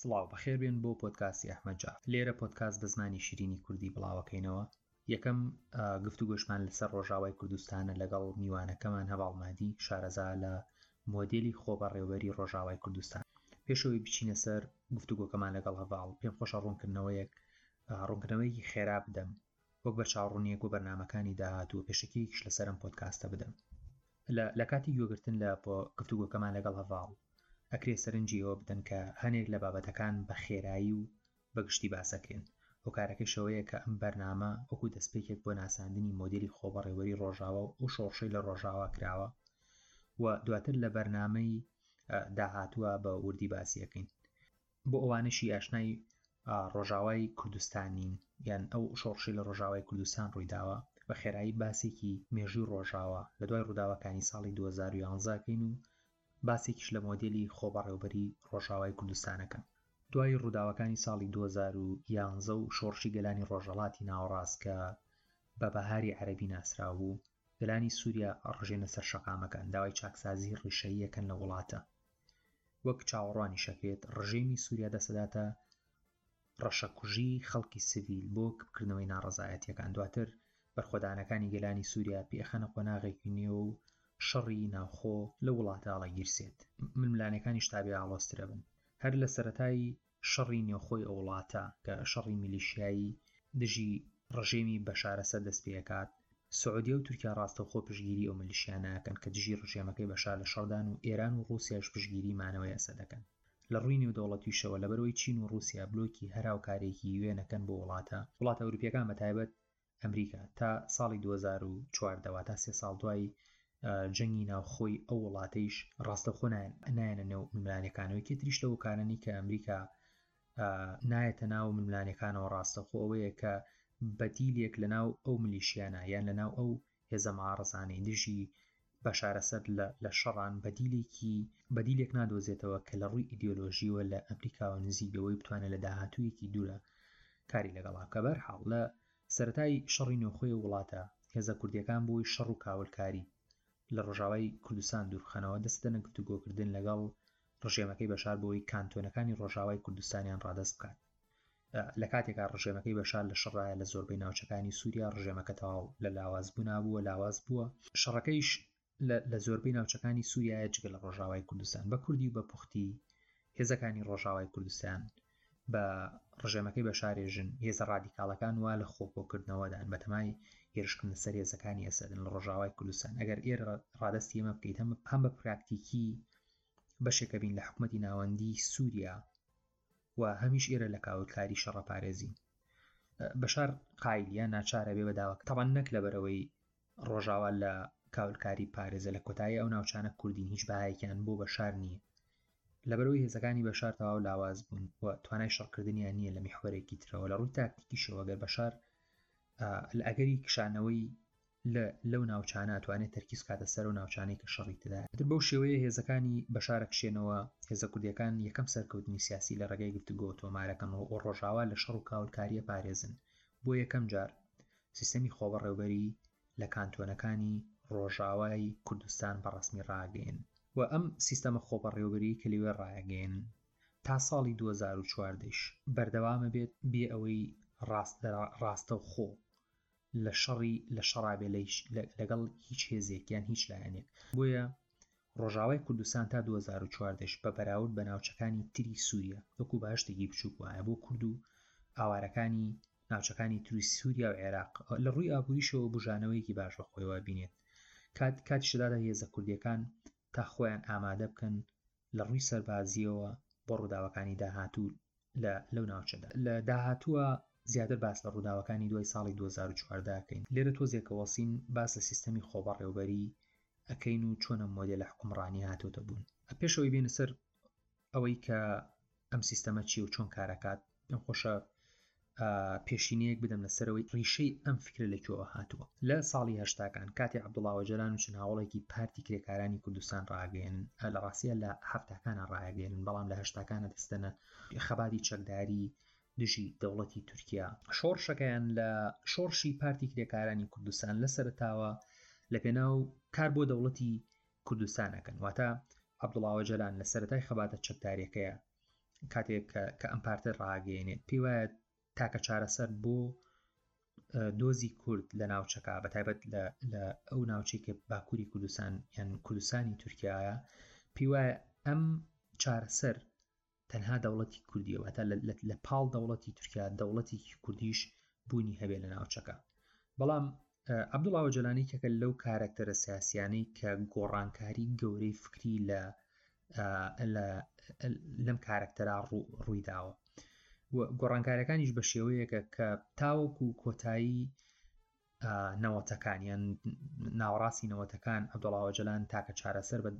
سڵاو، بەخێربێن بۆ پۆدکاستی ئەحمەد جاف. لێرە پۆدکاست بە زمانی شیرینی کوردی بڵاوەکەینەوە. یەکەم گفتوگۆشمان لەسەر ڕۆژاوای کوردستانە لەگەڵ میوانەکەمان هەڤاڵ مەهدی، شارەزا لە مۆدێلی خۆبەڕێوەبەری ڕۆژاوای کوردستان. پێشەوەی بچینە سەر گفتوگۆکەمان لەگەڵ هەڤاڵ، پێمخۆشە ڕوونکردنەوەیەک، ڕوونکردنەوەیەکی خێرا بدەم وەک بەرچاوڕونیەک بۆ بەرنامەکانی داهاتوو و پێشەکییەکیش لەسەر ئەم پۆدکاستە بدەم. لە لە کاتی گوێگرتن لە پۆ گفتوگۆکەمان لەگەڵ هەڤاڵ، ئەکرێ سەرنجی ئەوە بدەن کە هەنێک لە بابەتەکان بە خێرایی و بە گشتی باس ئەکرێن. هۆکارەکەیش ئەوەیە کە ئەم بەرنامە وەکوو دەستپێکێک بۆ ناساندنی مۆدێلی خۆبەڕێوەری ڕۆژاوا و ئەو شۆڕشەی لە ڕۆژاوا کراوە و دواتر لە بەرنامەی داهاتووە بە وردی باسی ئەکەین. بۆ ئەوانەشی ئاشنای ڕۆژاوای کوردستانین یان ئەو شۆڕشی لە ڕۆژاوای کوردستان ڕوویداوە بە خێرایی باسێکی مێژوی ڕۆژاوە لە دوای ڕووداوەکانی ساڵی 2011 کەین و باسێکیش لە مۆدێلی خۆبەڕێوبەری ڕۆژاوای کوردستانەکە دوای ڕووداوەکانی ساڵی 2011 و شۆڕشی گەلانی ڕۆژەڵاتی ناوەڕاست کە بە بەهاری عەربی ناسراوبوو گەلانی سووریا ڕژێنە سەر شەقامەکان داوای چاکسازی ڕیشەییەکەن لە وڵاتە وەک چاوەڕوانیشەکرێت ڕژێمی سوریا دەستدەداتە ڕەشەکوژی خەڵکی سڤیل بۆ کپکردنەوەی ناڕەزایەتیەکان دواتر بەرخۆدانەکانی گەلانی سوریا پێئەخەنە قۆناغێکی نوێ و شەڕی ناوخۆ لەو وڵاتە هەڵەگیرسێت ململانێکانیش تابێ ئاڵۆزترەبن هەر لەسەرەتای شەڕی نێوخۆی ئەو وڵاتە کە شەڕی میلیشیایی دژی ڕژێمی بەشار ئەسەد دەست پێ ئەکات، سعودیە و تورکیا ڕاستەوخۆ پشتگیری ئەو میلیشیانە ئەکەن کە دژی ڕژێمەکەی بەشار لە شەڕدان و ئێران و ڕووسیایش پشتگیری مانەوەی ئەسەد ئەکەن لە ڕووی نێودەوڵەتیشەوە لەبەرئەوەی چین و ڕووسیا بلۆکی هەر هاوکاریەکی وێنەکەن بۆ وڵاتە وڵاتە ئەوروپیەکان بەتایبەت ئەمریکا تا ساڵی دوو هەزار و چواردە واتە سێ ساڵ دوای جەنگی ناوخۆی ئەو وڵاتەیش ڕاستەوخۆ نایەنە نێو ململانێکانەوەی کێ تریش لەو کارەنی کە ئەمریکا نایەتە ناو ململانەکانەوە ڕاستەخۆ ئەوەیە کە بەدیلێک لە ناو ئەو ملیشیانە یان لە ناو ئەو هێزە معارەزانەی دژی بەشار ئەسەد لە شەڕان بەدیلێکی بەدیلێک نادۆزێتەوە کە لە ڕووی ئیدۆلۆژیەوە لە ئەمریکاوە نزیک بەوەی بتوانە لە داهاتوویەکی دوورە کاری لەگەڵا کە بەر حاڵ لە سەتای شەڕی نۆخۆی وڵاتە هێزە کوردیەکان بۆی شەڕ و کاولکاری لە ڕۆژاوای کوردستان دوورخەنەوە دەستدەنە گفتوگۆکردن لەگەڵ ڕژێمەکەی بەشار بۆی کانتۆنەکانی ڕۆژاوای کوردستانیان ڕادەست بکات لە کاتێکا ڕژێمەکەی بەشار لە شەڕایە لە زۆربەی ناوچەکانی سووریا ڕژێمەکە تەواو لە لاواز بوونا بووە لاواز بووە شەڕەکەیش لە زۆربەی ناوچەکانی سووریایە جگە لە ڕۆژاوای کوردستان بە کوردی و بە پوختی هێزەکانی ڕۆژاوای کوردستان بە ڕژێمەکەی بە شارێژن هێزە ڕادیکاڵەکان وا لە خۆپۆکردنەوەدان بەتەمای هێرشکردن سەر هێزەکانی ئەسەدن لە ڕۆژاوای کوردستان ئەگەر ئێرە ڕادستی ئمە بکەیت هەم بە پراکتیکی بەشێکە بین لە حکومەتی ناوەندی سووریا و هەمیش ئێرە لە کاولکاری شەڕەپارێزین بەشار قایلیە ناچارە بێ بەداوە تەوان نەک لە بەرەوەی ڕۆژاوا لە کاولکاری پارێزە لە کۆتایی ئەو ناوچانە کوردین هیچ بایەکیان بۆ بەشار نییە لەبەرەوەی هێزەکانی بەشار تەواو لاواز بوون و توانای شەڕکردنیان نییە لە میحوەرێکی ترەوە لە ڕووی تاکتیکیشەوە گەر بەشار لە ئەگەری کشانەوەی لە لەو ناوچانە ئەتوانێ تەرکیز بکاتە سەر ئەو ناوچانەی کە شەڕی تدایە. ئیتر بەو شێوەیە هێزەکانی بەشار ئەکشێنەوە، هێزە کوردییەکان یەکەم سەرکەوتنی سیاسی لە ڕێگای گفتوگۆوە تۆمار ئەکەن و ڕۆژاوا لە شەڕ و کاولکاری ئەپارێزن. بۆ یەکەم جار سیستەمی خۆبەڕێوبەری لە کانتۆنەکانی ڕۆژاوای کوردستان بە ڕەسمی ڕاگەیەن. و ئەم سیستەمە خۆبەڕێوبەریەی کە لەوێ ڕایەگەیەنن تا ساڵی دوو هەزار و چواردە یش بەردەوامەبێت بێ ئەوەی ڕاستەوخۆ لە شەڕی لە شەڕابێ لەگەڵ هیچ هێزێک یان هیچ لایەنێک بۆیە ڕۆژاوای کوردستان تا 2014 بە بەراورد بە ناوچەکانی تری سووریا وەکو باشتێکی بچووک وایە بۆ کورد و ئاوارەکانی ناوچەکانی تری سووریا و عێراق لە ڕووی ئابووریشەوە بژانەوەیەکی باش بەخۆیەوە بینێت کات کاتی شدادا هێزە کوردیەکان تا خۆیان ئامادە بکەن لە ڕووی سەربازییەوە بۆ ڕووداوەکانی داهاتوو لە لەو ناوچەدا. لە داهاتووە زیاتر باس لە ڕووداوەکانی دوای ساڵی دوو هەزار و چواردە ئەکەین. لێرە تۆزێکە وەسین باس لە سیستەمی خۆبەڕێوبەری ئەکەین و چۆن ئەم مۆدێلە حوکمڕانییە هاتۆتە بوون. پێش ئەوەی بێینە سەر ئەوەی کە ئەم سیستەمە چیە و چۆن کارەکات پێم خۆشە پێشینەیەک بدەم لەسەرەوەی ڕیشەی ئەم فکرە لە کوێوە هاتووە لە ساڵی هشتاکان کاتی عبدڵاوە جەلان و چەند هاوڵێکی پارتی کرێکارانی کوردستان ڕاگەێن لە ڕاستە لە هەفتەکانە ڕاگەێن بەڵام لە هشتاکانە دەستەنە خەباتی چەکداری دژی دەوڵەتی تورکیا شۆڕشەکەیان لە شۆڕشی پارتی کرێکارانی کوردستان لە سەرتاوە لە پێناو کار بۆ دەوڵەتی کوردستان ئەکەن واتە عبدڵاوە جەلان لە سەرای خەباتە چەکدارەکەیە کاتێک کە ئەم پارتە ڕاگەێنێت پێی وایە تاکە چارەسەر بۆ دۆزی کورد لە ناوچەکە بە تایبەت لە ئەو ناوچەی کە باکووری کوردستان یان کوردستانی تورکایە پێی وایە ئەم چارەسەر تەنها دەوڵەتی کوردیە واتە لە پاڵ دەوڵەتی تورکیا دەوڵەتێکی کوردیش بوونی هەبێ لە ناوچەکە بەڵام عبدوڵاوە جۆلانی کەکە لەو کارەکتەرە سیاسیانەی کە گۆڕانکاری گەورەی فکری لە لەم کارەکتەرا ڕوویداوە گۆڕانکارەکانیش بە شێوەیەکە کە تاوەکو کۆتایی نەوەتەکان یان ناوەڕاستی نەوەتەکان عبدڵا ئۆجلان تاکە چارەسەر بە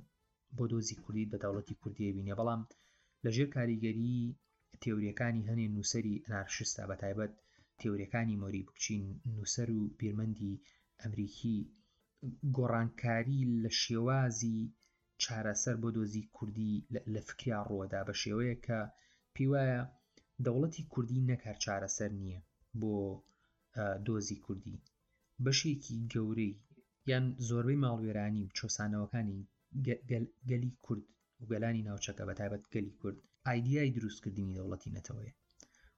بۆ دۆزی کوردی بە دەوڵەتی کوردیە بینێ بەڵام لە ژێر کاریگەری تێوریەکانی هەنێ نووسری ئەنارشستا بە تایبەت تێوریەکانی مۆری بکچین نووسەر و بیرمەندی ئەمریکی گۆڕانکاری لە شێوازی چارەسەر بۆ دۆزی کوردی لە فکریا ڕووەدا بە شێوەیە کە پێوایە دەوڵەتی کوردی نەکار چارەسەر نییە بۆ دۆزی کوردی بەشێکی گەورەی یان زۆربەی ماڵوێرانی و چۆسانەوەکانی گەلی کورد و گەلانی ناوچەکە بە تایبەت گەلی کورد ئایدیای دروستکردنی دەوڵەتی نەتەوەیە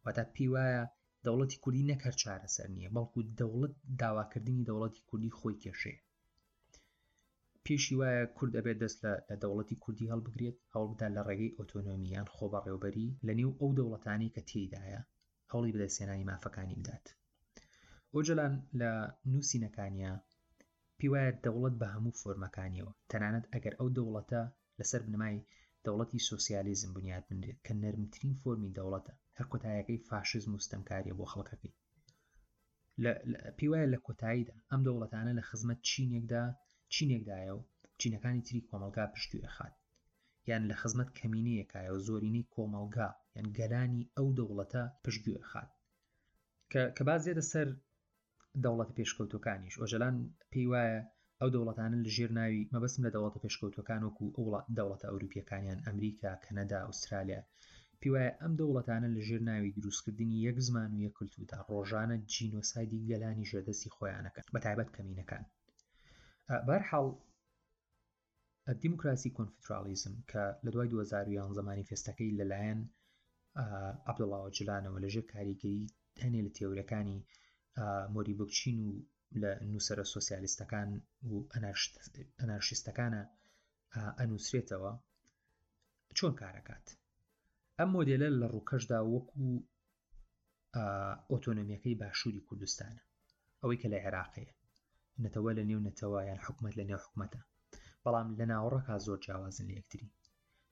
واتا پێی وایە دەوڵەتی کوردی نەکەر چارەسەر نییە بەڵکو دەوڵەت داواکردنی دەوڵەتی کوردی خۆی کێشەیە پێشی وایە کورد ئەبێت دەست لە دەوڵەتی کوردی هەڵبگرێت هەوڵدا لە ڕێگەی ئۆتۆنۆمیان خۆ بەڕێوبەری لە نێو ئەو دەوڵەتانی کە تێدایە هەوڵی بەدەستهێنانی مافەکانی بدات. ئۆجەلان لە نووسینەکانیا پیوایە دەوڵەت بە هەموو فۆرمەکانیەوە تەنانەت ئەگەر ئەو دەوڵەتە لەسەر بنەمای دەوڵەتی سۆسیالیزم بنیات بنرێت کە نەرمترین فۆرمی دەوڵەتە هەر کۆتایەکەی فاشزم و ستەمکاریە بۆ خەڵکەکەی. پێیوایە لە کۆتاییدا ئەم دەوڵەتانە لە خزمەت چینێکدا چینێکدایە و چینەکانی تری کۆمەلگا پشتی ئەخات یان لە خزمەت کەمینەیەکایە و زۆرینەی کۆمەلگا یان گەلانی ئەو دەوڵەتە پشتگوێ ئەخات کە باز دێتە سەر دەوڵەتە پێشکەوتەکانیش ئۆجلان پێی وایە ئەو دەوڵەتانە لە ژێر ناوی، مەبەستم لە دەوڵەتە پێشکەوتووەکان وەکوو ئەو وڵا دەوڵەتە ئەورووپییەکان یان ئەمریکا، کەنەدا، ئوسترالیا، پێی وایە ئەم دەوڵەتانە لە ژێر ناوی درووستکردنی یەک زمان و یەک کلتووردا ڕۆژانە جینۆسایدی گەلانی ژێردەستی خۆیان ئەکەن بە تایبەت کەمینەکان. بە هەر حاڵ. دیموکراسی کۆنفیدراڵیزم کە لە دوای دوو هەزار و یانزە مانیفێستەکەی لەلایەن عەبدوڵا ئۆجلانەوە لەژێر کاریگەری هەنێ لە تێورەکانی مۆری بکچین و لە نووسرە سۆسیالیستەکان و ئەنارشیستەکانە ئەنووسرێتەوە چۆن کارەکات ئەم مۆدێلە لە ڕووکەشدا وەکو ئۆتۆنۆمیەکەی باشووری کوردستانە ئەوەی کە لە عێراقەیە نەتەوە لە نێو نەتەوە یان حکوومەت لە نێو حکوومەتە بەڵام لە ناوەڕۆکە زۆر جیاوازن لە یەکتری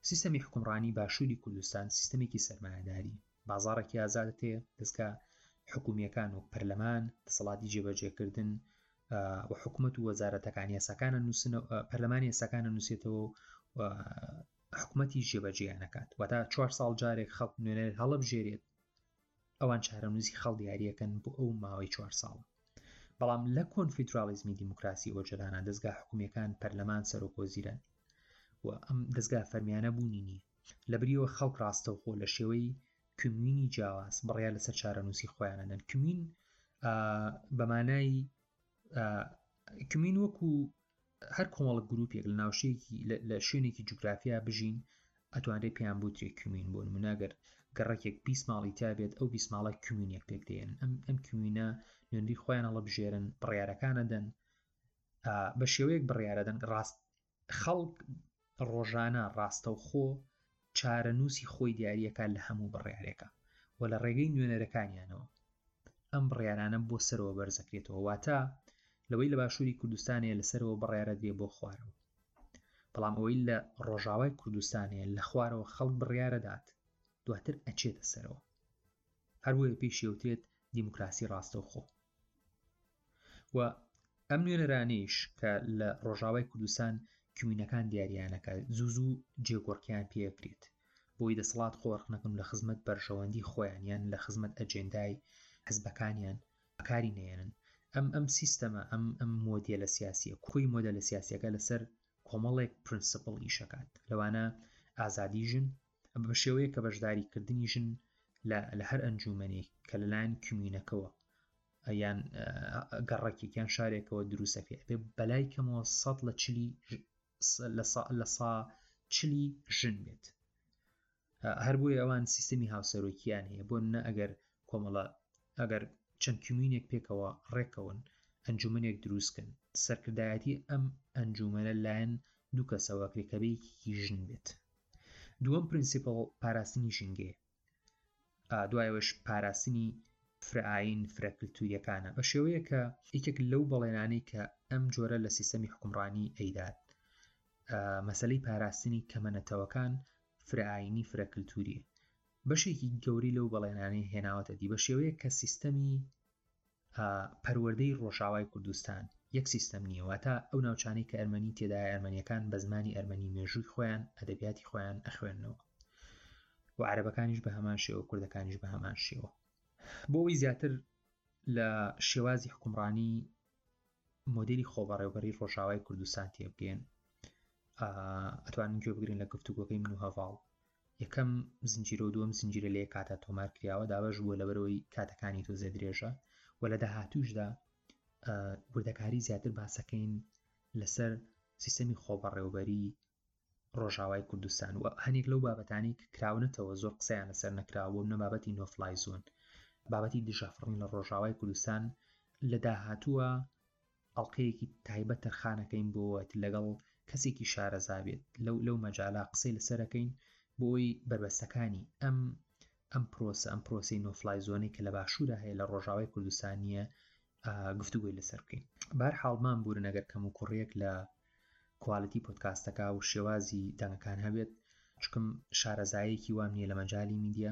سیستەمی حکومڕانی باشووری کوردستان سیستەمێکی سەرمایهداری بازارێکی ئازادەتێ دەستکە حکومیەکان و پەرلەمان دەسەڵاتی جێبەجێکردن و حکوومەت و وەزارەتەکانی یاساکانە نووسن پەرلەمانی یاساکانە نووسێتەوە حکومەتی جێبەجێیان نەکات وەتا چوار ساڵ جارێک خەڵک نوێنەر هەڵبژێرێت ئەوان چارەنووسی خەڵ دیارەکەن بۆ ئەو ماوەی چوار ساڵە بەڵام لە کۆنفیدراڵیزمی دیموکراسی ئۆجەدانە دەستگا حکومیەکان پەرلەمان سەرۆکۆزیران و ئەم دەستگا فەرمیانە بوونی نییە لە بریەوە خەڵک ڕاستەوخۆ لە شێوەی کمیونی جیاواز بڕیا لەسەر چارەنووسی خۆیانەدەن کمین بەمانایی کمین وەکو هەر کۆمەڵە گروپێک لە ناوشەیەکی لە شوێنێکی جوگرافیا بژین ئەتوانرێ پێیان بوترێ کومین بۆ مناگەر گەڕەکێک پیس ماڵی تا بێت ئەو بیس ماڵە کومینێک پێک دێن ئەم ئەم کومینە نوێنری خۆیان هەڵە بژێرن بڕیارەکانە دەن بە شێوەیەک بڕیارەدەن ڕاست خەڵک ڕۆژانە ڕاستەوخۆ چارەنووسی خۆی دیاری ئەکات لە هەموو بڕیارێکا و لە ڕێگەی نوێنەرەکانیانەوە ئەم بڕیارانە بۆ سەرەوە بەرز دەکرێتەوە واتە لەوەی لە باشووری کوردستان هەیە لە سەرەوە بڕیارە درێ بۆ خوارەوە بەڵام ئەوەی لە ڕۆژاوای کوردستان هەیە لە خوارەوە خەڵک بڕیارە دات دواتر ئەچێتە سەرەوە هەروەیە پێی شێوترێت دیموکراسی ڕاستەوخۆ و ئەم نوێنەرانەیش کە لە ڕۆژاوای کوردستان کمینەکان دیاریانەکە زوو زوو جێگۆڕکیان پێکرێت بۆی دەسەڵات قۆرخ نەکەن لە خزمەت بەرژەوەندی خۆیان یان لە خزمەت ئەجێندای حزبەکانیان بەکاری نێنن ئەم ئەم سیستەمە ئەم ئەم مۆدیە لە سیاسیە کوی مۆدە لە سیاسەکە لەسەر کۆمەڵێک پرنسپل ئیشەکات لەوانە ئازادی ژن بە شێوەیە کە بەشداری کردنی ژن لە هەر ئەنجومەنێک کە لەلایەن کمیونەکەەوە یان گەڕەکێکیان شارێکەوە دروستەکەی ئەبێ بەلای کەمەوە سە لە چلی لە سا چلی ژن بێت هەر بۆی ئەوان سیستمی هاوسەرۆکییان هەیە بۆ نە ئەگەر کۆمەڵە ئەگەر چەند کمیونێک پێکەوە ڕێکەون ئەنجومنێک دروستکن سەرکردایەتی ئەم ئەنجومەنە لایەن دوو کەسەوە کرێکەبێکی ژن بێت دووەم پرینسیپڵ پاراستنی ژینگەیە دوایەوەش پاراستنی فرەئاین فرە کللتوریەکانە بە شێوەیە کە یەکێک لەو بەڵێنانەی کە ئەم جۆرە لە سیستەمی حکومڕانی ئەیدات مەسلەی پاراستنی کەمەنەتەوەکان فرەئاینی فرە کللتوری بەشێکی گەوری لەو بەڵێنانەی هێناوەتە دی بە شێوەیە کە سیستەمی ئا پەروەردەی ڕۆژئاوای کوردستان یەک سیستەم نیە واتا ئەو ناوچانەی کە ئەرمەنی تێدایە ئەرمەنیەکان بە زمانی ئەرمەنی مێژووی خۆیان ئەدەبیاتی خۆیان ئەخوێننەوە و عەرەبەکانیش بە هەمان شێوە کوردەکانیش بە هەمان شێوە بۆ ئەوی زیاتر لە شێوازی حکومڕانی مۆدلی خۆبەڕێوبەری ڕۆژاوای کوردستان تێبگەن ئەتوانن گوێ بگرن لە گفتوگۆکەی من و هەواڵ یەکەم زنجیرەو دووەم زنجیرە لە یەک کاتا تۆمار کراوە دابەش بووە لەبەرەوەی کاتەکانی تۆ زێ درێژە و لە داهاتوشدا وردەکاری زیاتر باسەکەین لەسەر سیستەمی خۆبەڕێوبەری ڕۆژاوای کوردستان و هەنێک لەو بابەتانی کە کراونەتەوە زۆر قسەیان لەسەر نەکراوە نە بابەتی نۆفلایزون بابەتی دژافڕین لە ڕۆژاوای کوردستان لە داهاتووە ئەڵقەیەکی تایبەت تەرخانەکەین بۆ ئەوەت لەگەڵ کەسێکی شارەزا بێت لەو لەو مەجالا قسەی لەسەر ئەکەین بۆ ئەوی بەربەستەکانی ئەم ئەم پرۆسە ئەم پرۆسەی نۆ فلای زۆنەی کە لە باشوورە هەیە لە ڕۆژاوای کوردستان نیە گفتوگوی لەسەر بکەین بار حاڵمان بورن ئەگەر کەم و کوڕیەک لە کوالتی پۆتکاستەکە و شێوازی دەنگەکان هەبێت چکم شارەزایەکی وام نیە لە مەجای میدیە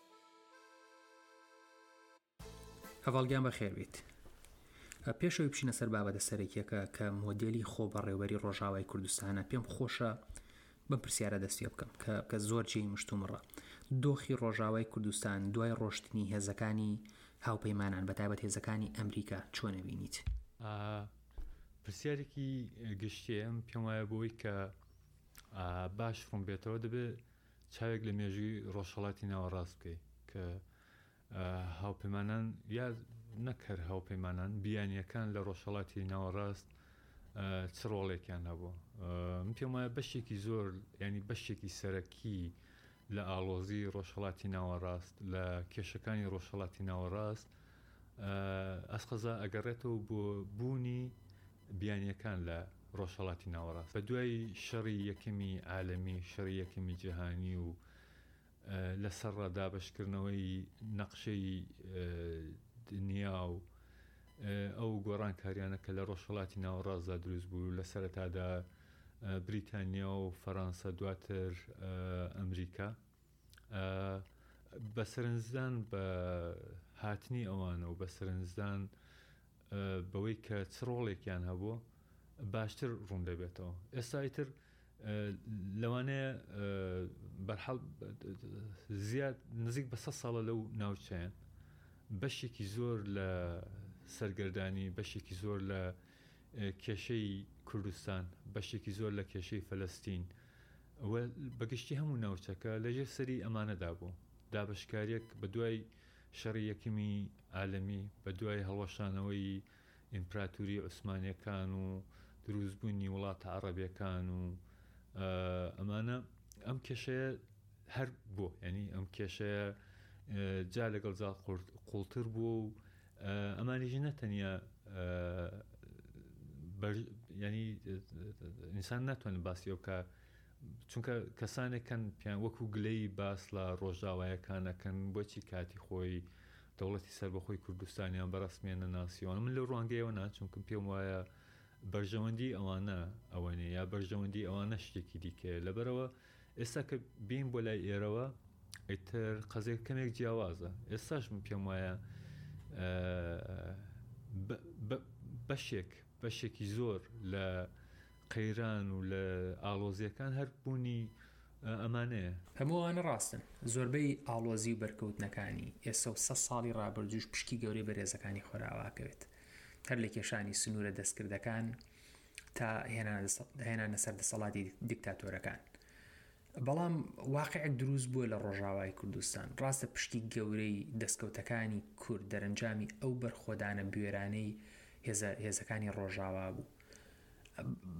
هەڤاڵ گیان بەخێر بێیت. پێشەوەی بچینە سەر بابەتە سەرەکیەکە کە مۆدێلی خۆ بەڕێوەری ڕۆژاوای کوردستانە پێم خۆشە بەم پرسیارە دەست پێ بکەم کە کە زۆر جێی مشتومڕە دۆخی ڕۆژاوای کوردستان دوای ڕۆشتنی هێزەکانی هاوپەیمانان بە تابەت هێزەکانی ئەمریکا چۆنەبینیت پرسیارێکی گشتێم پێم وایە بۆی کە باش ڕوون بێتەوە دەبێت چاوێک لە مێژووی ڕۆژهەڵاتی ناوەڕاست بکەی کە هاوپەیمانان یا نەک هەر هاوپەیمانان بیانییەکان لە ڕۆژهەڵاتی ناوەڕاست چ ڕۆڵێکیان هەبوو من پێم وایە بەشێکی زۆر ینی بەشێکی سەرەکی لە ئاڵۆزی ڕۆژهەڵاتی ناوەڕاست لە کێشەکانی ڕۆژهەڵاتی ناوەڕاست ئاسقەزا ئەگەڕێتەوە بۆ بوونی بیانییەکان لە ڕۆژهەڵاتی ناوەڕاست بە دوای شەڕی یەکەمی عالەمی، شەڕی یەکەمی جیهانی و لە سەڕڕا دابەشکردنەوەی نەقشەی دنیا و ئەو گۆڕانکاریانە کە لە ڕۆژهەڵاتی ناوەڕاستدا دروست بوو لە سەرەتادا بریتانیا و فەرانسە دواتر ئەمریکا. بە سەرنجدان بە هاتنی ئەوان و بە سەرنجدان بەوەی کە چ ڕۆڵێکیان هەبوو باشتر ڕوون دەبێتەوە ئێستا ئیتر لەوانەیە بەرحەڵ زیاد نزیک بە سە ساڵە لەو ناوچەیان بەشێکی زۆر لە سەرگەردانی بەشێکی زۆر لە کێشەی کوردستان بەشێکی زۆر لە کێشەی فەلستین و بەگشتی هەموو ناوچەکە لە ژێر سەری ئەمانەدا بوو. دابەشکارییەک بە دوای شەڕی یەکەمی عالەمی، بە دوای هەڵوەشانەوەی ئیمپراتوری عوسمانییەکان و درووستبوونی وڵاتە عەڕەبییەکان و ئەمانە، ئەم کێشەیە هەر بووە. یانی ئەم کێشەیە جا لەگەڵ جا قووڵتر بووە و ئەمانیش نە تەنیا ئینسان ناتوانن باسی ئەو کە چونکە کەسانێکن پیان وەکو گلەی باس لە ڕۆژاوایەکانەکەن بۆچی کاتی خۆی دەوڵەتی سربەخۆی کوردستانیان بەڕسمێن نەناسیوان من لە ڕوانگەیەوە ناچونکم پێم وایە بەرژەوەندی ئەوانە ئەوەنێ یا بەرژەوەندی ئەوانە شتێکی دیکەیە لەبەرەوە ئێستا کە بێین بۆ لای ئێرەوە ئیتر قەزێک کەمێک جیاوازە ئێستاش من پێم وایە بەشێک بەشێکی زۆر لە قەیران و لە ئاڵۆزیەکان هەر بوونی ئەمانەیە هەمووانە ڕاستن زۆربەی ئاڵۆزی و بەرکەوتنەکانی ئێستا سە ساڵی ڕابردوش پشکی گەورەی بەرێزەکانی خۆراواکەوێت هەر لە کێشانی سنوورە دەستکردەکان تا هێنانە سەر دەسەڵاتی دیکتاتۆرەکان بەڵام واقعێک دروست بووە لە ڕۆژاوای کوردستان ڕاستە پشتی گەورەی دەستکەوتەکانی کورد دەرەنجامی ئەو بەرخۆدانە بوێرانەی هێزەکانی ڕۆژاوا بوو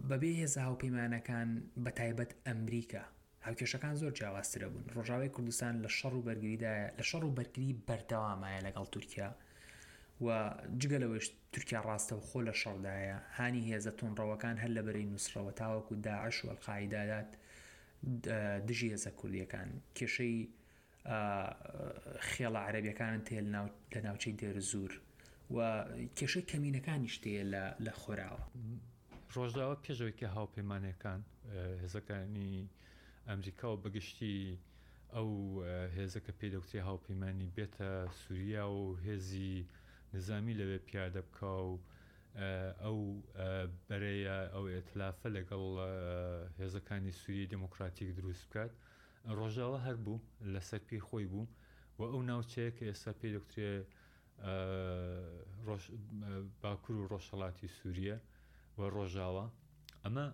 بەبێ هێزە هاوپەیمانەکان بە تایبەت ئەمریکا هاوکێشەکان زۆر جیاوازترە بوون، ڕۆژاوای کوردستان لە شەڕ و بەرگریدایە، لە شەڕ و بەرگری بەردەوامایە لەگەڵ تورکیا و جگە لەوەیش تورکیا ڕاستەوخۆ لە شەڕدایە، هانی هێزە توندڕەوەکان هەر لە بەرەی نوسڕەوە تاوەکو داعش و ئەلقاعیدادات دژی هێزە کوردییەکان، کێشەی ئا خێڵە عەرەبیەکانن تێل ناو لە ناوچەی دێرزور و کێشەی کەمینەکانیش تێیە لە لە خۆراوا. ڕۆژاوا پێش ئەوەی کە هاوپەیمانەکان، هێزەکانی ئەمریکا و بەگشتی ئەو هێزە کە پێی دەوترێ هاوپەیمانی بێتە سوریا و هێزی نیزامی لەوێ پیادە بکا و ئەو بەرەیە ئەو ئێتلافە لەگەڵ هێزەکانی سوریەی دێمۆکڕاتیک دروست بکات، ڕۆژاوا هەر بوو، لەسەر پێی خۆی بوو و ئەو ناوچەیە کە ئێستا پێی دەگوترێ باکور و ڕۆژهەڵاتی سووریە و ڕۆژاوا، ئەمە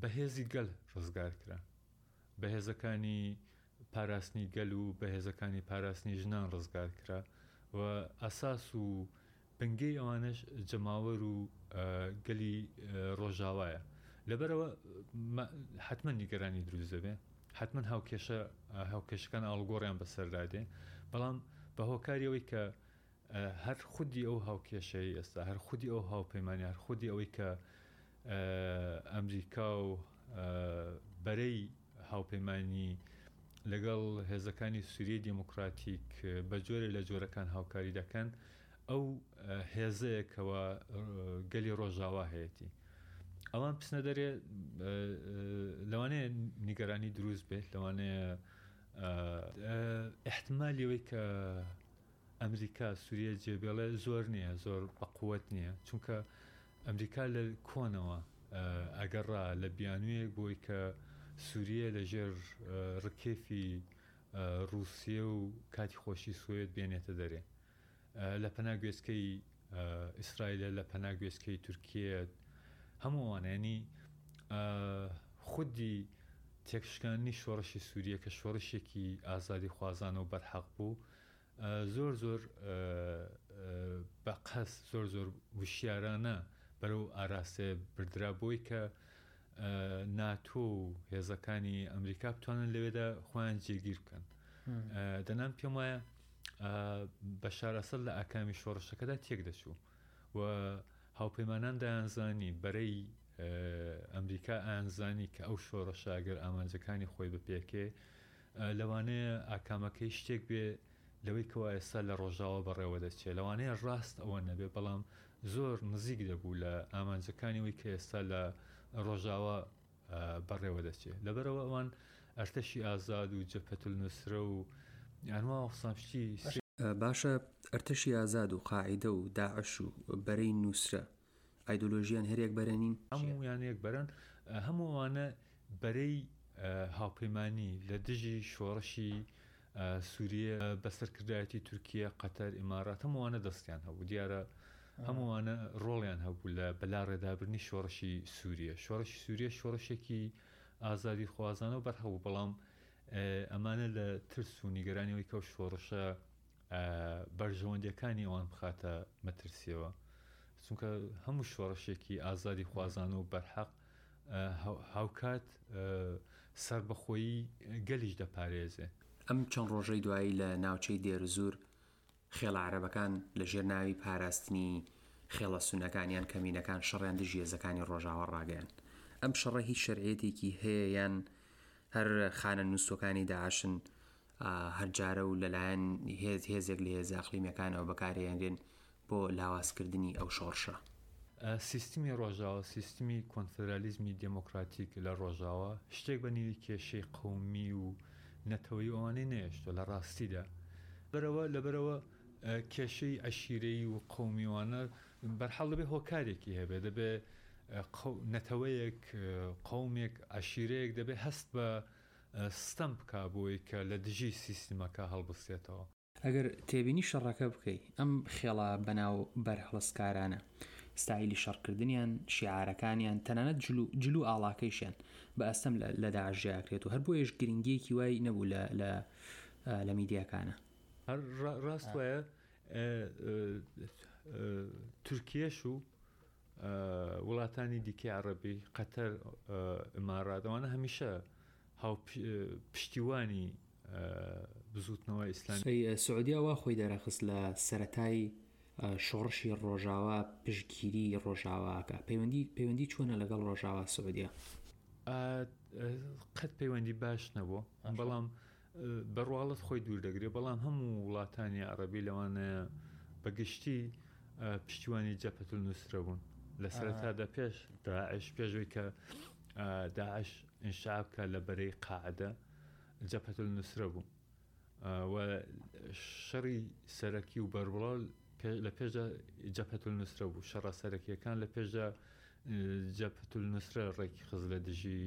بە هێزی گەل ڕزگار کرا. بە هێزەکانی پاراستنی گەل و بە هێزەکانی پاراستنی ژنان ڕزگار کرا و ئەساس و بنگەی ئەوانەش جەماوەر و گەلی ڕۆژاوایە لەبەرئەوە حەتمەن نیگەرانی دروست دەبێ، حەتمەن هاوکێشە هاوکێشەکان ئاڵوگۆڕیان بەسەردا دێ، بەڵام بە هۆکاری ئەوەی کە هەر خودی ئەو هاوکێشەی ئێستا هەر خودی ئەو هاوپەیمانانی هەر خودی ئەوەی کە ئەمریکا و بەرەی هاوپەیمانی لەگەڵ هێزەکانی سوریەی دیموکراتیک بە جۆرێ لە جۆرەکان هاوکاری دەکەن، ئەو هێزەیە کەوا گەلی ڕۆژاوا هەیەتی. ئەوان بچنە دەرێ لەوانەیە نیگەرانی دروست بێت، لەوانەیە ئیحتمالی ئەوەی کە ئەمریکا سوریە جێبێڵێ زۆر نییە، زۆر بە قوەت نییە، چونکە ئەمریکا لە کۆنەوە ئەگەڕا لە بیانوویەک بۆی کە سوورییە لە ژێر ڕکێفی ڕووسییە و کاتی خۆشی سووێت بێنێتە دەرێ. لە پەنا گوێچکەی ئیسرائیلە، لە پەنا گوێچکەی تورکییەیە، هەموو ئەوانە. یانی خودی تێکشکاندنی شۆڕشی سوورییە کە شۆڕشێکی ئازادیخوازانە و بەرحەق بوو، زۆر زۆر بە قەست زۆر زۆر وشیارانە بەرەو ئاراستەیە بردرا بۆی کە ناتۆ و هێزەکانی ئەمریکا بتوانن لەوێدا خۆیان جێگیر بکەن دەنام پێم وایە بە شارەسەر لە ئاکامی شۆڕشەکەدا تێک دەچوو و هاوپەیمانان دایانزانی بەرەی ئەمریکا ئەنزانی کە ئەو شۆڕەشاگەر ئامانجەکانی خۆی بپێکێ لەوانەیە ئاکامەکەی شتێک بێ لەوەی کەوا ئێستا لە ڕۆژاوا بەڕێوە دەچێ، لەوانەیە ڕاست ئەوە نەبێ، بەڵام زۆر نزیک دەبوو لە ئامانجەکانی وەی کە ئێستا لە ڕۆژاوا بەڕێوە دەچێ. لەبەرئەوە ئەوان ئەرتەشی ئازاد و جەپهەت النوسرە و ئەنوا وقسام شتی. باشە ئەرتەشی ئازاد و قاعیدە و داعش و بەرەی نوسرە ئایدۆلۆژیان هەریەک بەرە نین. هەموویان یەک بەرەن، هەموو ئەوانە بەرەی هاوپەیمانی لە دژی شۆڕشی سوریە بە سەرکردایەتی تورکیە، قەتەر، ئیمارات هەموو ئەوانە دەستیان هەبوو، دیارە هەموو ئەوانە ڕۆڵیان هەبوو لە بەلاڕێدابردنی شۆڕشی سوریە، شۆڕشی سوریە شۆڕشێکی ئازادی خوازانە و بەرحەق بوو، بەڵام ئەمانە لە ترس و نیگەرانی ئەوەی کە ئەو شۆڕشە بەرژەوەندیەکانی ئەوان بخاتە مەترسیەوە چونکە هەموو شۆڕشێکی ئازادی خوازان و بەرحەق هاوکات سربەخۆیی گەلیش دەپارێزێ. ئەم چەند ڕۆژەی دوایی لە ناوچەی دێرزور خێڵە عەرەبەکان لە ژێر ناوی پاراستنی خێڵە سونەکان یان کەمینەکان شەڕیان دژی هێزەکانی ڕۆژاوا ڕاگەیاند. ئەم شەڕە هیچ شەرعیەتێکی هەیە یان هەر خانە نوستوەکانی داعشن هەر جارە و لەلایەن هێز هێزێک لە هێزە ئەقلیمیەکانەوە بەکارهێنرێن بۆ لاوازکردنی ئەو شۆڕشە. سیستمی ڕۆژاوا، سیستمی کۆنفدرالیزمی دێمۆکڕاتیک لە ڕۆژاوا، شتێک بە نیوی کێشەی قەومی و نەتەوەی ئەوانەی نەهێشتوە، لە ڕاستیدا، بەرەوە لەبەرەوە کێشەی عەشیرەیی و قەومی وانە، بەرحاڵ دەبێ هۆکارێکی هەبێ، دەبێ نەتەوەیەک، قەومێک، عەشیرەیەک دەبێ هەست بە، ستەم بکا بۆی کە لە دژی سیستمەکە هەڵبستێتەوە. ئەگەر تێبینی شەڕەکە بکەی، ئەم خێڵە بەناو بەرهەڵستکارانە، ستایلی شەڕکردنیان، شیعارەکانیان، تەنانەت جل و ئاڵاکەیشیان بە ئەستەم لە داعش جیا کرێت و هەر بۆیەش گرنگییەکی وای نەبوو لە میدیاکانە. هەر ڕاست وایە تورکییەش و وڵاتانی دیکەی عەڕەبی، قەتەر، ئیمارات، ئەوانە هەمیشە هاو پشتیوانی بزووتنەوە ئیسلامی. سعودیە وا خۆی دەرەخست لە سەرەتای شۆڕشی ڕۆژاوا پشتگیری ڕۆژاوا ئەکا. پەیوەندی پەیوەندی چۆنە لەگەڵ ڕۆژاوا سعودیە؟ قەت پەیوەندی باش نەبوو، بەڵام بە ڕواڵەت خۆی دوور دەگرێت، بەڵام هەموو وڵاتانی عەڕەبی لەوانە بە گشتی پشتیوانی جەبهەت النوسرە بوون لە سەرەتادا پێش داعش پێش ئەوەی کە داعش ئینشا بکات لە بەرەی قاعدە جەبهەت النوسرە بوو و شەڕی سەرەکی و بەربڵاو لە پێشدا جەبهەت النوسرە بوو شەڕە سەرەکیەکان لە پێشدا جەبهەت ئەلنوسرە ڕێکخست لە دژی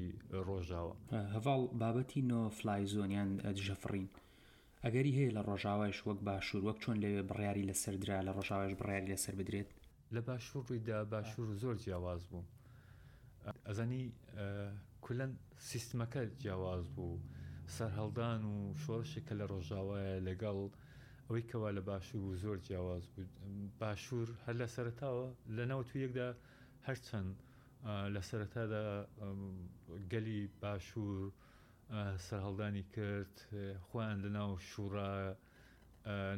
ڕۆژاوا. هەڤاڵ بابەتی نۆ فلای زۆن یان دژەفڕین ئەگەری هەیە لە ڕۆژاوایش وەک باشوور وەک چۆن لەوێ بڕیاری لەسەر درا لە ڕۆژاوایش بڕیاری لەسەر بدرێت؟ لە باشوور ڕوویدا باشوور زۆر جیاواز بوو ئەزانی کولەن سیستمەکە جیاواز بوو، سەرهەڵدان و شۆڕشێک کە لە ڕۆژاوایە لەگەڵ ئەوەی کەوا لە باشوور بوو زۆر جیاواز بوو، باشوور هەر لە سەرەتاوە لە نەوەد و یەکدا هەرچەند لە سەرەتادا گەلی باشوور سەرهەڵدانی کرد خۆیان لە ناو شووڕا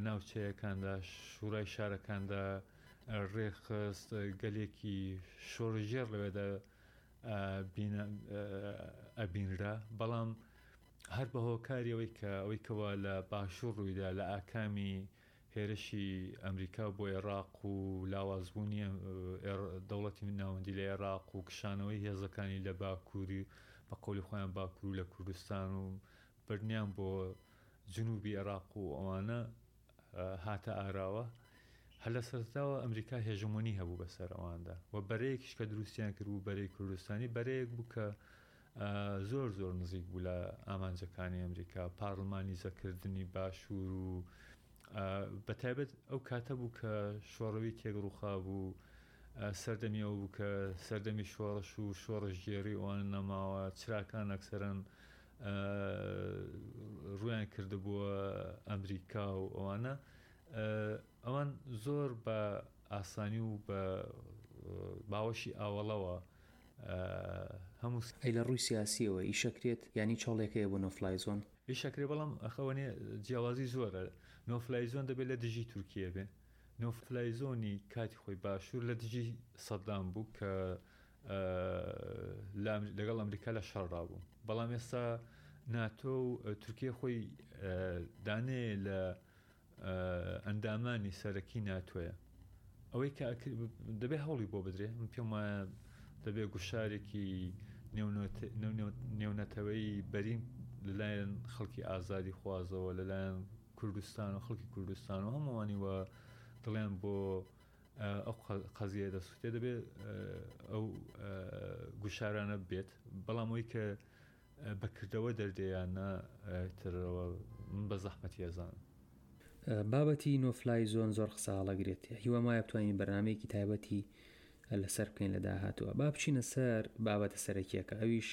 ناوچەیەکاندا شووڕای شارەکاندا ڕێکخست گەلێکی شۆڕشگێڕ لەوێدا ئەبینرا، بەڵام هەر بە هۆکاری ئەوەی کە ئەوەی کەوا لە باشوور ڕوویدا لە ئاکامی هێرشی ئەمریکا بۆ ئێراق و لاوازبوونی دەوڵەتی من ناوەندی لە ئێراق و کشانەوەی هێزەکانی لە باکووری بە قولی خۆیان باکوور لە کوردستان و بردنیان بۆ جنوبی عێراق و ئەوانە هاتە ئاراوە، هەر لە سەرەتاوە ئەمریکا هێژەمۆنی هەبوو بەسەر ئەواندا و بەرەیەکیش کە دروستیان کرد بوو بەرەی کوردستانی بەرەیەک بوو کە زۆر زۆر نزیک بوو لە ئامانجەکانی ئەمریکا پارلمانیزەکردنی باشوور و بەتایبەت ئەو کاتە بوو کە شۆڕەوی تێک ڕووخا بوو سەردەمی ئەو بوو کە سەردەمی شۆڕش و شۆڕشگێڕی ئەوان نەماوە چراکان ئەکسەرەن ڕوویان کردبووە ئەمریکا و ئەوانە ئەوان زۆر بە ئاسانی و بە باوەشی ئاوەڵەوە هەموو ئەی لە ڕووی سیاسیەوە ئیشەکرێت یانی چۆڵێک هەیە بۆ نۆفلایزۆن؟ ئیشەکرێ بەڵام ئەخەوەنێ جیاوازی زۆرە نۆفلایزۆن دەبێت لە دژی تورکیە بێ نۆفلایزۆنی کاتی خۆی باشوور لە دژی سەدام بوو کە لەگەڵ ئەمریکا لە شەڕدا بوو بەڵام ئێستا ناتۆ و تورکیە خۆی دانێ لە ئەندامانی سەرەکی ناتۆیە ئەوەی کە دەبێ هەوڵی بۆ بدرێ من پێم وایە دەبێ گوشارێکی نێونەتەوەی بەرین لەلایەن خەڵکی ئازادی خوازەوە لەلایەن کوردستان و خەڵکی کوردستان و هەمووانی وە دڵێن بۆ ئەو قەزیە دەسووتێ دەبێت ئەو گوشارانە بێت بەڵام ئەوی کە بەکردەوە دەردەیان نا ترەوە من بە زەحمەتی ئەزانم بابەتی نۆفلای زۆن زۆر قسە هەڵەگرێت هیوام وایە بتوانین بەرنمەیەکی تایبەتی لەسەر بکەین لە داهاتوە با بچینە سەر بابەتە سەرەکیەکە ئەویش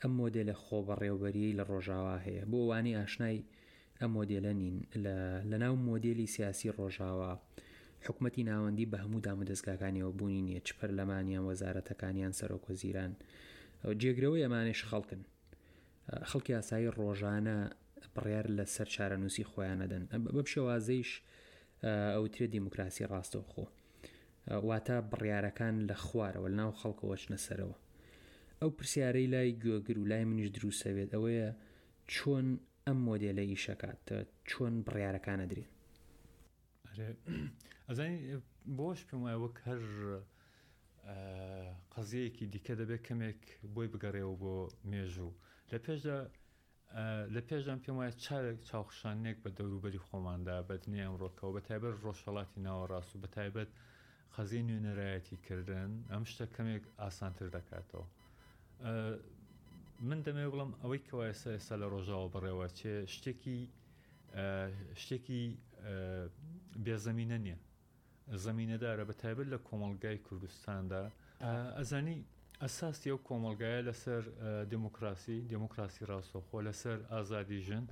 ئەم مۆدێلە خۆبەڕێوبەریەی لە ڕۆژاوا هەیە بۆ ئەوانەی ئاشنای ئەم مۆدێلە نین لە لەناو مۆدێلی سیاسی ڕۆژاوا حکومەتی ناوەندی بە هەموو دامودەستگاکانیەوە بوونی نییە چ پەرلەمانیان وەزارەتەکانیان سەرۆک وەزیران جێگرەوەی ئەمانش خەڵکن خەڵکی ئاسایی ڕۆژانە بڕیار لەسەر چارەنووسی خۆیانەدەن بەم شێوازەیش ئەوترێ دیموکراسی ڕاستەوخۆ واتە بڕیارەکان لە خوارەوە لەناو خەڵکەوە ئەچنە سەرەوە. ئەو پرسیارەی لای گوێگر و لای منیش دروست ئەبێت ئەوەیە چۆن ئەم مۆدێلە ئیش ئەکات؟ چۆن بڕیارەکان ئەدرێن؟ ئەرێ ئەزانی بۆش پێم وایە وەک هەر قەزیەیەکی دیکە دەبێت کەمێک بۆی بگەڕێەوە بۆ مێژوو لە پێشدا لە پێشدام پێم وایە چاوێک چاوخشاننێک بە دەوروبەری خۆماندا بە دنیای ئەمڕۆکەوە بە تایبەت ڕۆژهەڵاتی ناوەڕاست و بە تایبەت قەزیەی نوێنەرایەتی کردن ئەم شتە کەمێک ئاسانتر دەکاتەوە من دەمێ بڵم ئەوەی کەوا ئێستا ئێستا لە ڕۆژاوە بڕێوە چێ شتێکی شتێکی بێزەمینە نییە زەمینەدارە بە تایبەت لە کۆمەڵگای کوردستاندا ئەزانی ئەساسی ئەو کۆمەڵگایە لەسەر دموکراسی دموکراسی ڕاستەوخۆ لەسەر ئازادی ژن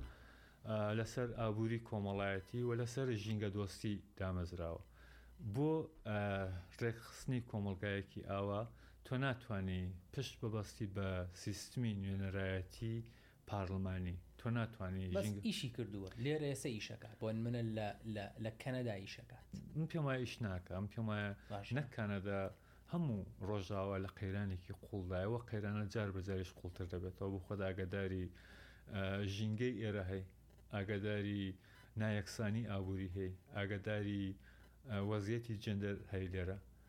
لەسەر ئابووری کۆمەڵایەتی و لەسەر ژینگە دۆستی دامەزراوە بۆ ڕێکخستنی کۆمەلگایەکی ئاوا تۆ ناتانی پشت بەبەستی بە سیستمی نوێنەرایەتی پارڵمانی تۆ ناتوانی بەس ژینگە. ئیشی کردووە لێرەیە سە ئیشەکات بۆ نمونە لە لە لە کەنەدا ئیشەکات. من پێم وایە ئیش ناکا من پێم وایە باشە. نەک کانەدا هەموو ڕۆژاوا لە قەیرانێکی قوڵدایە وە قەیرانە جار بە جاریش قوڵتر دەبێتەوە بۆ خۆت ئاگەداری ئە ژینگەی ئێرە هەی ئاگەداری نایەکسانی ئابووری هەی ئاگەداری ئە وەزیەتی جندەر هەی لێرە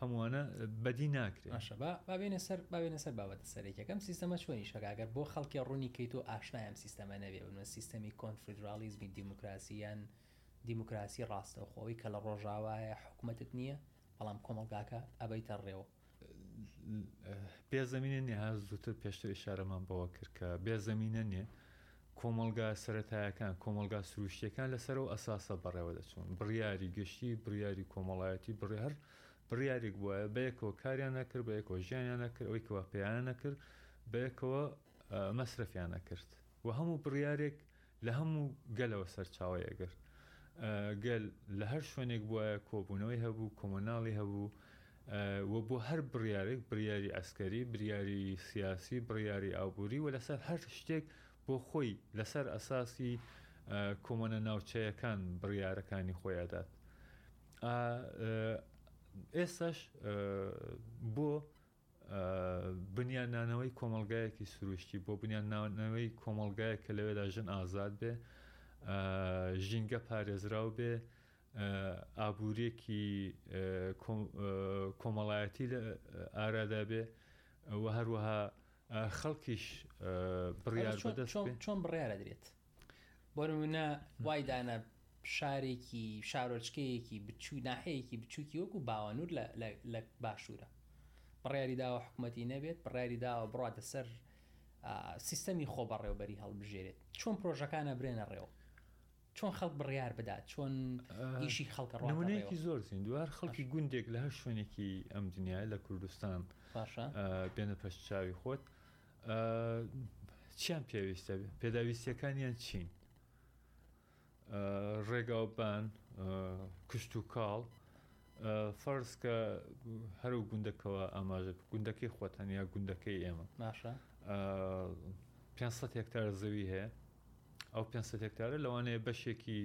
هەمووانە بەدی ناکرێ. باشە با با بێینە سەر با بێینە سەر بابەتە سەرەکیەکە ئەم سیستەمە چۆن ئیش ئەکا گەر بۆ خەڵکێ ڕوونی کەیت و ئاشنای ئەم سیستەمە نەبێ بمە سیستەمی کۆنفیدراڵیزمی دیموکراسی یان دیموکراسی ڕاستەوخۆ ئەوەی کە لە ڕۆژاوایە حکومەتت نییە بەڵام کۆمەڵگاکە ئەبەیتە ڕێوە. بێ زەمینە نیە ها زووتر پێشتر ئیشارەمان بەوە کرد کە بێ زەمینە نیە کۆمەڵگا سەرەتایەکان، کۆمەڵگا سروشتییەکان لەسەر ئەو ئەساسە بەڕێوە دەچوون. بڕیاری گشتی، بڕیاری کۆمەڵایەتی، بڕیا هەر بڕیارێک بوایە، بەیەکەوە کاریان ئەکرد، بەیەکەوە ژیانیان ئەکرد، ئەوەی کەوا پێیان ئەکرد، بەیەکەوە مەسرەفیان ئەکرد و هەموو بڕیارێک لە هەموو گەلەوە سەرچاوەی ئەگرت. گەل لە هەر شوێنێک بوایە، کۆبوونەوەی هەبوو، کۆمۆناڵی هەبوو، و بۆ هەر بڕیارێک، بڕیاری عەسکەری، بریاری سیاسی، بڕیاری ئابووری و لەسەر هەر شتێک بۆ خۆی لەسەر ئەساسی کۆمۆنە ناوچەیەکان بڕیارەکانی خۆی ئەدات. ئا ئێستاش بۆ بنیان نانەوەی کۆمەڵگایەکی سروشتی بۆ بنیان نانەوەی کۆمەڵگایە کە لەوێدا ژن ئازاد بێ ژینگە پارێزراو بێ ئابووریەکی کۆمەڵایەتی لە ئارادا بێ و هەروەها خەڵکیش بڕیار چۆن بڕیارە درێت بۆ نمونە وای دانە شارێکی شارۆچکەیەکی بچوو ناحەیەکی بچووکی وەکو باوانور لە باشوورە بڕیاری داوە حکوومەتی نەبێت بڕیاری داوە بڕاتە سەر سیستەمی خۆ بەڕێوبەری هەڵبژێرێت چۆن پرۆژەکانە برێنە ڕێوە چۆن خەڵک بڕیار بدات، چۆن ئیشی خەڵک ڕوات دەڕێوە. نمونەیەکی زۆر زیندوو، هەر خەڵکی گوندێک لە هەر شوێنێکی ئەم دنیایە لە کوردستان بێنە پشت چاوی خۆت، چیان پێویستە، پێداویستیەکانیان چین، ڕێگاوبان، کشت و کاڵ، فەرز کە هەرو گوندەکەوە ئاماژە گوندەکەی خۆتان یا گوندەکەی ئێمە، پێنج سەد هێکتار زەوی هەیە، ئەو پێنج سەد هێکتارە لەوانەیە بەشێکی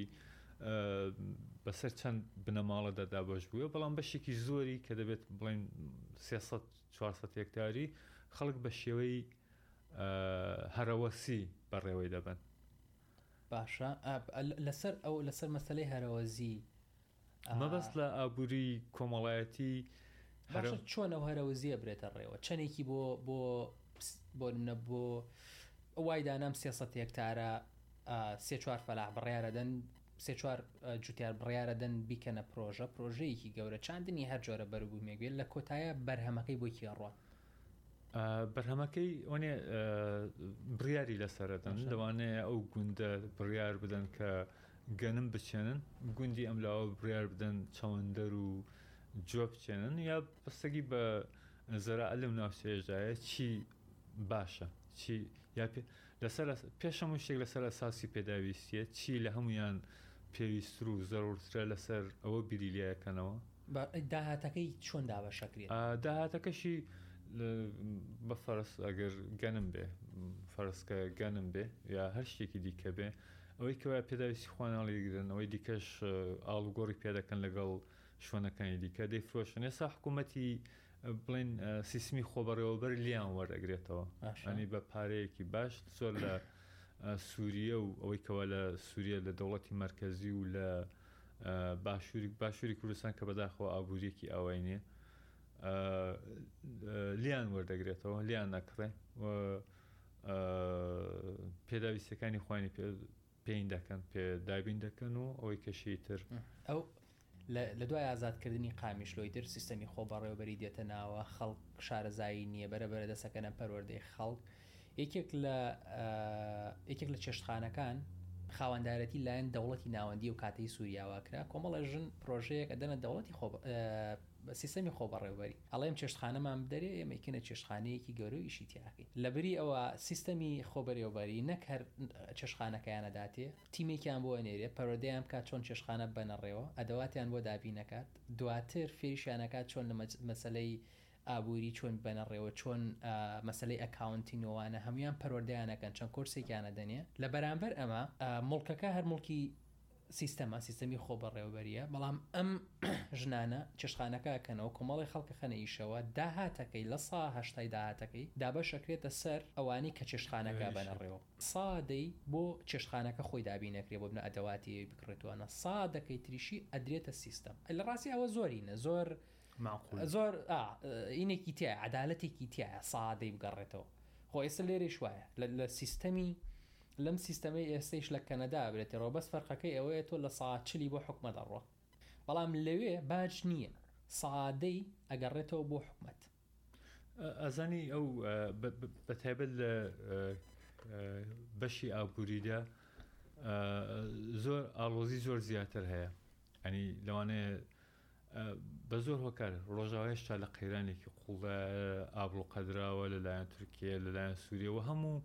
بەسەر چەند بنەماڵەدا دابەش بووە، بەڵام بەشێکی زۆری کە دەبێت بڵێن سێ سەد چوار سەد هێکتاری خەڵک بە شێوەی هەرەوەسی بەڕێوەی دەبەن. باشە ئەب لەسەر ئەو لەسەر مەسەلەی هەرەوەزی مەبەست لە ئابوری کۆمەڵایەتی هەرە. باشە چۆن ئەو هەرە وزەیە برێتە ڕێوە؟ چەنێکی بۆ بۆ بۆ نمونە بۆ وای دانام سێ سەد هێکتارە سێ چوار فەلاح بڕیارە دەن سێ چوار جوتیار بڕیارە دەن بیکەنە پرۆژە پرۆژەیەکی گەورە چاندنی هەر جۆرە بەروبوومێک بێت لە کۆتایە بەرهەمەکەی بۆی کێڕوە بەرهەمەکەی ئۆنێ بڕیاری لەسەرەدەن لەوانەیە ئەو گوندە بڕیار بدەن کە گەنم بچێنن گوندی ئەم لاوە بڕیار بدەن چەوەندەر و جوە بچێنن یا بەستگی بە زەرا لەم ناوچەیەشدایە چی باشە چی یا پێ لەسەر ئەس پێش هەموو شتێک لەسەر ئەساسی پێداویستییە، چی لە هەموویان پێویستتر و زەروورترە لەسەر ئەوە بیری لێ ئەکەنەوە. با داهاتەکەی چۆن دابەش ئەکرێ؟ ئا داهاتەکەشی لە بە فەرز ئەگەر گەنم بێ، فەرز کە گەنم بێ یا هەر شتێکی دیکە بێ، ئەوەی کە وایە پێداویستی خۆیان هەڵیگرن، ئەوەی دیکەش ئاڵوگۆڕی پێ دەکەن لەگەڵ شوێنەکانی دیکە، دەیفرۆشن. ئێستا حکوومەتی بڵێن سیستمی خۆبەڕێوەبەر لیان وەرئەگرێتەوە ئەنی بە پارەیەکی باش زۆر لە سووریە و ئەوەی کەوا لە سووریە لە دەوڵەتی مرکزی و لە باشووری باشووری کوردستان کە بەداخەوە ئابوووریەکی ئاوای نیە لیان وەردەگرێتەوە لیان نەکڕێ پێداویستەکانی خوانی پێ پێین دەکەن، پێ دابین دەکەن و ئەوەی کە شی تر. ئەو لە لە دوای ئازاد کردنی قامیشلۆی تر سیستەمی خۆبەڕێوەبەری دێتە ناوە خەڵک شارەزایی نییە بەرە بەرە دەسەکەنە پەروەردەی خەڵک یەکێک لە یەکێک لە چێشتخانەکان خاوەندارێتی لایەن دەوڵەتی ناوەندی و کاتەی سووریا واکرا کۆمەڵە ژن پرۆژەیەک ئەدەنە دەوڵەتی خۆ سیستەمی خۆبەڕێوەبەری ئەڵێم چێشتخانەمان بدەرێ ئێمە ئیکەینە چێشتخانەیەکی گەورە و ئیشی تیا ئەکەین لەبری ئەوە سیستەمی خۆبەرێوەبەری نەک هەر چێشتخانەکەیان ئەداتێ تیمێکیان بۆ ئەنێرێ پەروەردەیان بکات چۆن چێشتخانە ببەنە ڕێوە ئەدەواتیان بۆ دابین ئەکات دواتر فێریشیان ئەکات چۆن لە مەسەلەی ئابووری چۆن ببەنە ڕێوە چۆن مەسەلەی ئەکاونتینگ و وانە هەموویان پەروەردەیان ئەکەن چەند کۆرسێکیان ئەدەنێ لە بەرامبەر ئەمە موڵکەکە هەر موڵکی سیستەمە سیستەمی خۆبەڕێوەبەریە بەڵام ئەم ژنانە چێشتخانەکە ئەکەنەوە کۆمەڵێ خەڵک ئەخەنە ئیشەوە داهاتەکەی لە سا هەشتای داهاتەکەی دابەش ئەکرێتە سەر ئەوانەی کە چێشتخانەکە ئەبەنە ئەوێنیشێت. ڕێوە سا دەی بۆ چێشتخانەکە خۆی دابین ئەکرێ بۆ بنە ئەدەواتی ئەوی بکڕێتوانە سا دەکەی تریشی ئەدرێتە سیستەم لە ڕاستی ئەوە زۆر هینە زۆر معقول. زۆر ئا ئینێکی تیایە عەدالەتێکی تیایە سا دەی بگەڕێتەوە خۆ ئێستا لێرەیش وایە لە لە سیستەمی لەم سیستەمەی ئێستەیش لە کەنەدا ئەبرێتەرەوە بەس فەرقەکەی ئەوەیە تۆ لە سەعات چلی بۆ حکومەت ئەڕوا بەڵام لەوێ باج نیە سەعادەی ئەگەڕێتەوە بۆ حکومەت. ئەزانی ئەو بەتایبەت لە بەشی ئابووریدا زۆر ئاڵۆزی زۆر زیاتر هەیە ئەنی لەوانەیە بە زۆر هۆکار ڕۆژاوا هێشتا لە قەیرانێکی قووڵدایە، ئابڵوقەدراوە لەلایەن تورکییە، لەلایەن سوورییە و هەموو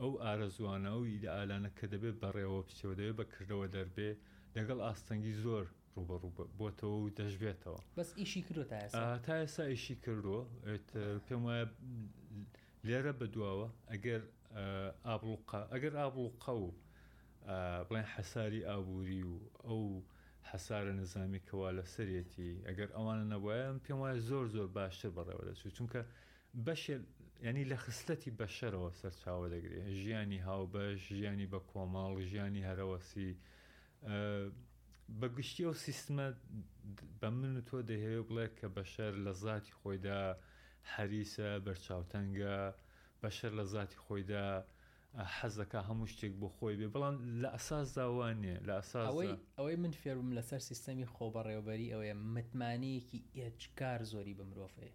ئەو ئارەزووانە، ئەو ئیدەئالانە کە دەبێ بەڕێوە بچێ و دەبێ بە کردەوە دەربێ، لەگەڵ ئاستەنگی زۆر ڕووبەڕوو بۆتەوە و دەشبێتەوە. بەس ئیشی کردووە تا ئێستا؟ تا ئێستا ئیشی کردووە. پێم وایە لێرە بەدواوە ئەگەر ئابڵوقە، ئەگەر ئابڵوقە و بڵێن حەساری ئابوری و ئەو حەسارە نزامی کە وا لەسەرێتی ئەگەر ئەوانە نەبوایە من پێم وایە زۆر زۆر باشتر بەڕێوە دەچوو چونکە بەشێ یعنی لە خسلەتی بەشەرەوە سەرچاوە دەگرێ ژیانی هاوبەش ژیانی بە کۆمەڵ ژیانی هەرەوەسی بە گشتی ئەو سیستمە بە من و تۆ دەهەوێ بڵێ کە بەشەر لە زاتی خۆیدا حەریسە بەرچاوتەنگە بەشەر لە زاتی خۆیدا حەزدەکا هەموو شتێک بۆ خۆی بێ بەڵام لە ئەساسدا وا نیە لە ئەساسدا. ئەوەی ئەوەی من فێر بووم لەسەر سیستەمی خۆبەڕێوەبەری ئەوەیە متمانەیەکی ئێجگار زۆری بە مرۆڤ هەیە